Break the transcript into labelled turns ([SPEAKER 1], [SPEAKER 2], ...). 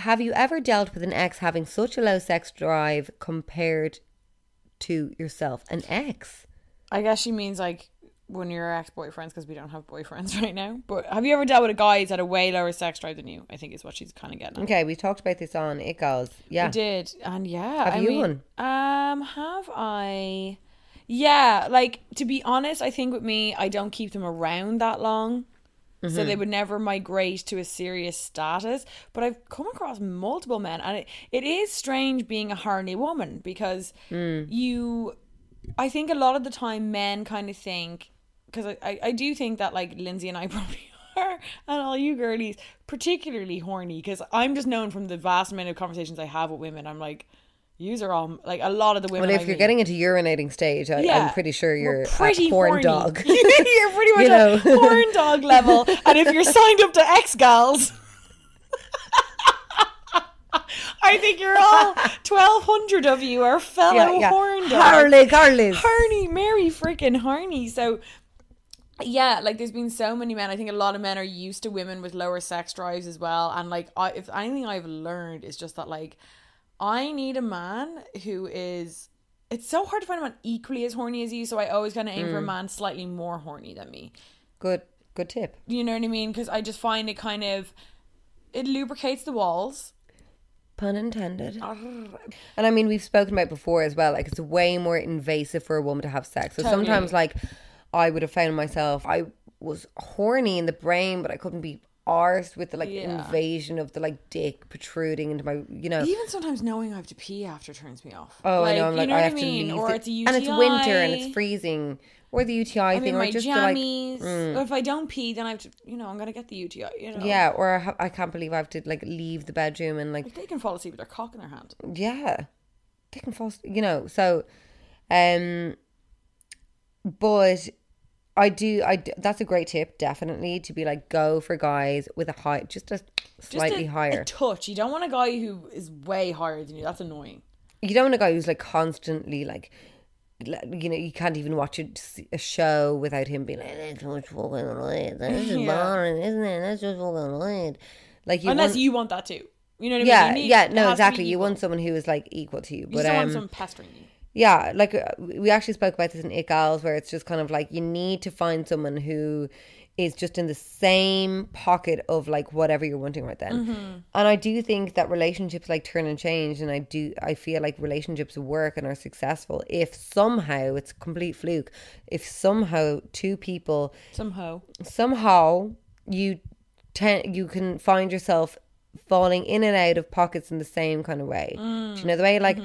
[SPEAKER 1] Have you ever dealt with an ex having such a low sex drive compared to yourself? An ex?
[SPEAKER 2] I guess she means like when you're ex boyfriends because we don't have boyfriends right now. But have you ever dealt with a guy who's had a way lower sex drive than you? I think is what she's kind of getting. At.
[SPEAKER 1] Okay, we talked about this on It Goes. Yeah.
[SPEAKER 2] We did, and yeah.
[SPEAKER 1] Have
[SPEAKER 2] I
[SPEAKER 1] you
[SPEAKER 2] mean,
[SPEAKER 1] one?
[SPEAKER 2] Um, have I? Yeah, like to be honest, I think with me, I don't keep them around that long.
[SPEAKER 1] Mm-hmm.
[SPEAKER 2] So they would never migrate to a serious status. But I've come across multiple men, and it, it is strange being a horny woman because
[SPEAKER 1] Mm.
[SPEAKER 2] you, I think a lot of the time men kind of think, because I, I, I do think that like Lindsay and I probably are, and all you girlies, particularly horny, because I'm just known from the vast amount of conversations I have with women. I'm like, yous are all like a lot of the women.
[SPEAKER 1] Well, if
[SPEAKER 2] I
[SPEAKER 1] you're
[SPEAKER 2] meet-
[SPEAKER 1] get're into urinating stage, I,
[SPEAKER 2] Yeah.
[SPEAKER 1] I'm pretty sure you're
[SPEAKER 2] pretty
[SPEAKER 1] a porn
[SPEAKER 2] horny.
[SPEAKER 1] dog.
[SPEAKER 2] you're pretty much
[SPEAKER 1] You know.
[SPEAKER 2] a horn dog level. And if you're signed up to X Gals, I think you're all 1,200 of you are fellow horn dogs.
[SPEAKER 1] Harley, Carly.
[SPEAKER 2] Harney, Mary freaking Harney. So, yeah, like there's been so many men. I think a lot of men are used to women with lower sex drives as well. And like, I, if anything I've learned is just that like, I need a man who is. It's so hard to find a man equally as horny as you. So I always kind of aim for a mm. man slightly more horny than me.
[SPEAKER 1] Good, good tip.
[SPEAKER 2] You know what I mean? Because I just find it kind of it lubricates the walls.
[SPEAKER 1] Pun intended. And I mean, we've spoken about before as well. Like, it's way more invasive for a woman to have sex. So
[SPEAKER 2] Totally.
[SPEAKER 1] sometimes, like, I would have found myself, I was horny in the brain, but I couldn't be arsed with the like
[SPEAKER 2] Yeah.
[SPEAKER 1] invasion of the like dick protruding into my, you know.
[SPEAKER 2] Even sometimes knowing I have to pee after turns me off.
[SPEAKER 1] Oh, I know. I'm like,
[SPEAKER 2] you know
[SPEAKER 1] I
[SPEAKER 2] what
[SPEAKER 1] have
[SPEAKER 2] I mean?
[SPEAKER 1] to leave.
[SPEAKER 2] Or it's a UTI.
[SPEAKER 1] and it's winter and it's freezing, or the UTI
[SPEAKER 2] I'm
[SPEAKER 1] thing,
[SPEAKER 2] in
[SPEAKER 1] or just the, like,
[SPEAKER 2] jammies. Or if I don't pee, then I have to. You know, I'm gonna get the UTI. You know.
[SPEAKER 1] yeah, or I, ha- I can't believe I have to like leave the bedroom and like
[SPEAKER 2] Like they can fall asleep with their cock in their hand.
[SPEAKER 1] yeah they can fall you know so um but i do i d- that's a great tip definitely to be like go for guys with a high just a
[SPEAKER 2] Just
[SPEAKER 1] slightly
[SPEAKER 2] a,
[SPEAKER 1] higher
[SPEAKER 2] A touch. You don't want a guy who is way higher than you. That's annoying.
[SPEAKER 1] you don't want a guy who's like constantly like you know, you can't even watch a, a show without him being like, "That's just fucking weird. This is
[SPEAKER 2] Yeah.
[SPEAKER 1] boring, isn't it? That's just fucking weird." Like you
[SPEAKER 2] Unless
[SPEAKER 1] want,
[SPEAKER 2] you want that too. You know what I
[SPEAKER 1] yeah,
[SPEAKER 2] mean? You need-
[SPEAKER 1] yeah, no,
[SPEAKER 2] has to be
[SPEAKER 1] exactly. You want someone who is like equal to you, but You
[SPEAKER 2] just want
[SPEAKER 1] um,
[SPEAKER 2] some pestering you.
[SPEAKER 1] Yeah, like uh, we actually spoke about this in It Gals, where it's just kind of like you need to find someone who is just in the same pocket of like whatever you're wanting right then.
[SPEAKER 2] Mm-hmm.
[SPEAKER 1] And I do think that relationships like turn and change, and I do I feel like relationships work and are successful if somehow it's a complete fluke. If somehow two people
[SPEAKER 2] Somehow.
[SPEAKER 1] somehow you ten, you can find yourself falling in and out of pockets in the same kind of way. Do you know the way like